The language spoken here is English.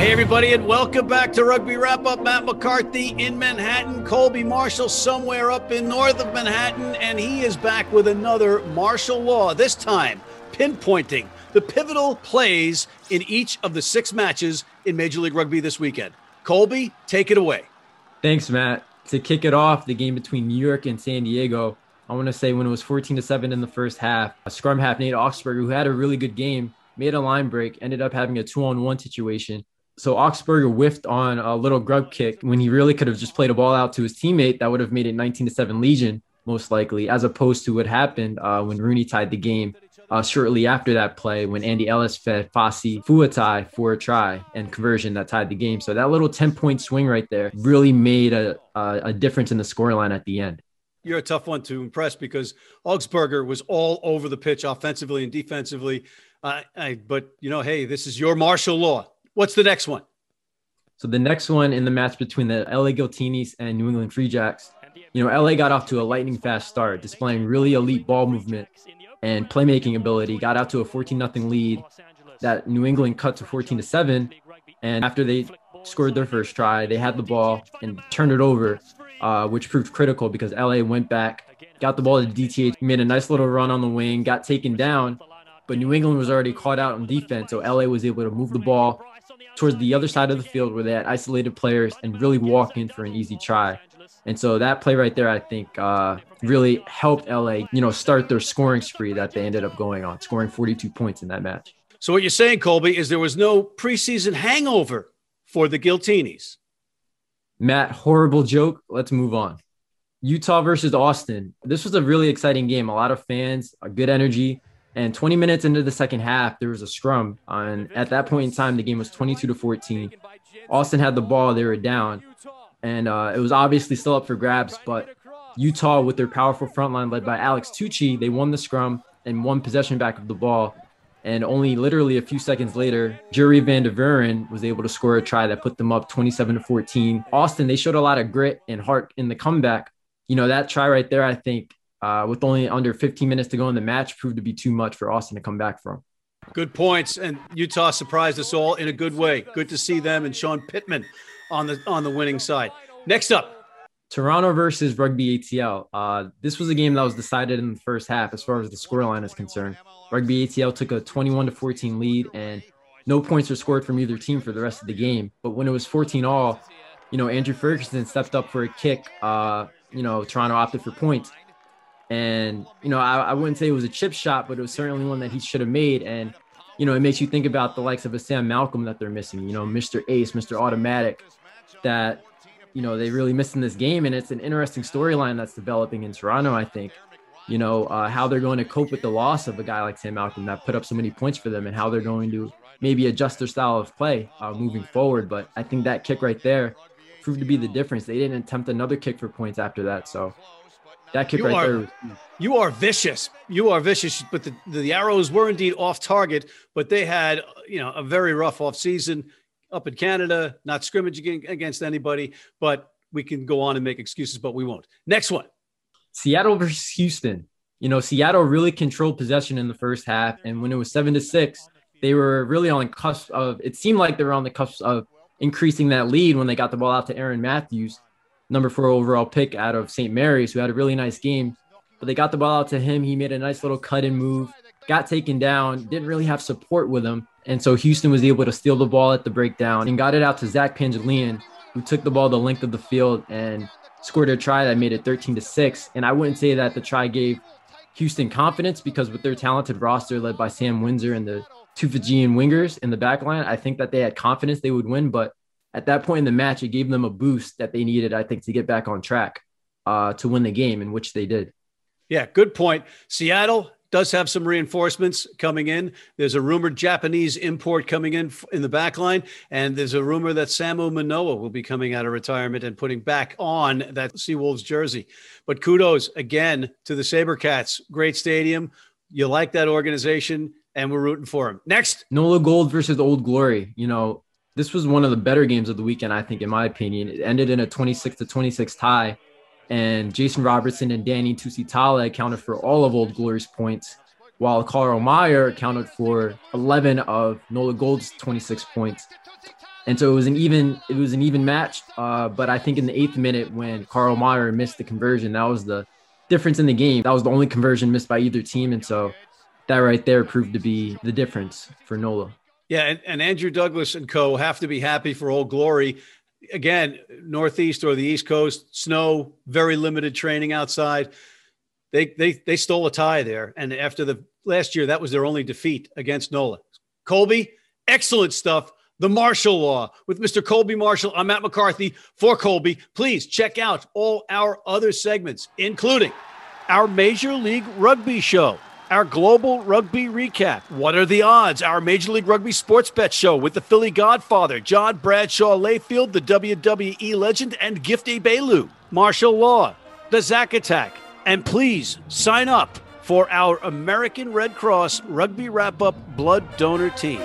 Hey, everybody, and welcome back to Rugby Wrap Up. Matt McCarthy in Manhattan, Colby Marshall somewhere up in north of Manhattan, and he is back with another martial law, this time pinpointing the pivotal plays in each of the six matches in Major League Rugby this weekend. Colby, take it away. Thanks, Matt. To kick it off, the game between New York and San Diego, I want to say when it was 14 to 7 in the first half, a scrum half Nate Augspurger, who had a really good game, made a line break, ended up having a two on one situation so Augspurger whiffed on a little grub kick when he really could have just played a ball out to his teammate. That would have made it 19 to 7 Legion, most likely, as opposed to what happened uh, when RUNY tied the game uh, shortly after that play when Andy Ellis fed Fassi Fuatai for a try and conversion that tied the game. So that little 10 point swing right there really made a, a, a difference in the scoreline at the end. You're a tough one to impress because Augspurger was all over the pitch offensively and defensively. Uh, I, but, you know, hey, this is your martial law What's the next one? So the next one in the match between the LA Giltinis and New England Free Jacks, you know, LA got off to a lightning fast start, displaying really elite ball movement and playmaking ability. Got out to a 14 0 lead that New England cut to 14 to 7. And after they scored their first try, they had the ball and turned it over, uh, which proved critical because LA went back, got the ball to DTH, made a nice little run on the wing, got taken down, but New England was already caught out on defense. So LA was able to move the ball towards the other side of the field where they had isolated players and really walk in for an easy try. And so that play right there, I think, uh, really helped LA, you know, start their scoring spree that they ended up going on, scoring 42 points in that match. So what you're saying, Colby, is there was no preseason hangover for the Giltinis. Matt, horrible joke. Let's move on. Utah versus Austin. This was a really exciting game. A lot of fans, a good energy. And 20 minutes into the second half, there was a scrum. And at that point in time, the game was 22 to 14. Austin had the ball, they were down. And uh, it was obviously still up for grabs, but Utah, with their powerful front line led by Alex Tucci, they won the scrum and won possession back of the ball. And only literally a few seconds later, Jurie van der was able to score a try that put them up 27 to 14. Austin, they showed a lot of grit and heart in the comeback. You know, that try right there, I think, uh, with only under 15 minutes to go in the match, proved to be too much for Austin to come back from. Good points, and Utah surprised us all in a good way. Good to see them and Sean Pittman on the on the winning side. Next up, Toronto versus Rugby ATL. Uh, this was a game that was decided in the first half as far as the scoreline is concerned. Rugby ATL took a 21 to 14 lead, and no points were scored from either team for the rest of the game. But when it was 14 all, you know Andrew Ferguson stepped up for a kick. Uh, you know Toronto opted for points, and, you know, I, I wouldn't say it was a chip shot, but it was certainly one that he should have made. And, you know, it makes you think about the likes of a Sam Malcolm that they're missing, you know, Mr. Ace, Mr. Automatic, that, you know, they really missed in this game. And it's an interesting storyline that's developing in Toronto, I think. You know, uh, how they're going to cope with the loss of a guy like Sam Malcolm that put up so many points for them and how they're going to maybe adjust their style of play uh, moving forward. But I think that kick right there proved to be the difference. They didn't attempt another kick for points after that. So that kick you right are, there. You are vicious. You are vicious. But the, the arrows were indeed off target, but they had you know a very rough off season up in Canada, not scrimmaging against anybody. But we can go on and make excuses, but we won't. Next one. Seattle versus Houston. You know, Seattle really controlled possession in the first half, and when it was seven to six, they were really on the cusp of. It seemed like they were on the cusp of increasing that lead when they got the ball out to Aaron Matthews number four overall pick out of St. Mary's, who had a really nice game. But they got the ball out to him. He made a nice little cut and move, got taken down, didn't really have support with him. And so Houston was able to steal the ball at the breakdown and got it out to Zach Pangelinan, who took the ball the length of the field and scored a try that made it 13 to 6. And I wouldn't say that the try gave Houston confidence because with their talented roster led by Sam Windsor and the two Fijian wingers in the back line, I think that they had confidence they would win. But at that point in the match, it gave them a boost that they needed, I think, to get back on track uh, to win the game, in which they did. Yeah, good point. Seattle does have some reinforcements coming in. There's a rumored Japanese import coming in in the back line, and there's a rumor that Samu Manoa will be coming out of retirement and putting back on that Seawolves jersey. But kudos again to the Sabercats. Great stadium. You like that organization, and we're rooting for them. Next, Nola Gold versus Old Glory. You know, this was one of the better games of the weekend, I think, in my opinion. It ended in a 26 to 26 tie, and Jason Robertson and Danny Tusitala accounted for all of Old Glory's points, while Carl Meyer accounted for 11 of Nola Gold's 26 points. And so it was an even it was an even match. Uh, but I think in the eighth minute when Carl Meyer missed the conversion, that was the difference in the game. That was the only conversion missed by either team, and so that right there proved to be the difference for Nola. Yeah, and, and Andrew Douglas and co have to be happy for Old Glory. Again, Northeast or the East Coast, snow, very limited training outside. They they they stole a tie there, and after the last year, that was their only defeat against NOLA. Colby, excellent stuff. The Martial Law with Mr. Colby Marshall. I'm Matt McCarthy for Colby. Please check out all our other segments, including our Major League Rugby show, our Global Rugby Recap. What are the odds? Our Major League Rugby Sports Bet show with the Philly Godfather, John Bradshaw Layfield, the WWE legend, and Gifty Bailu. Martial Law, the Zack Attack. And please sign up for our American Red Cross Rugby Wrap Up Blood Donor Team.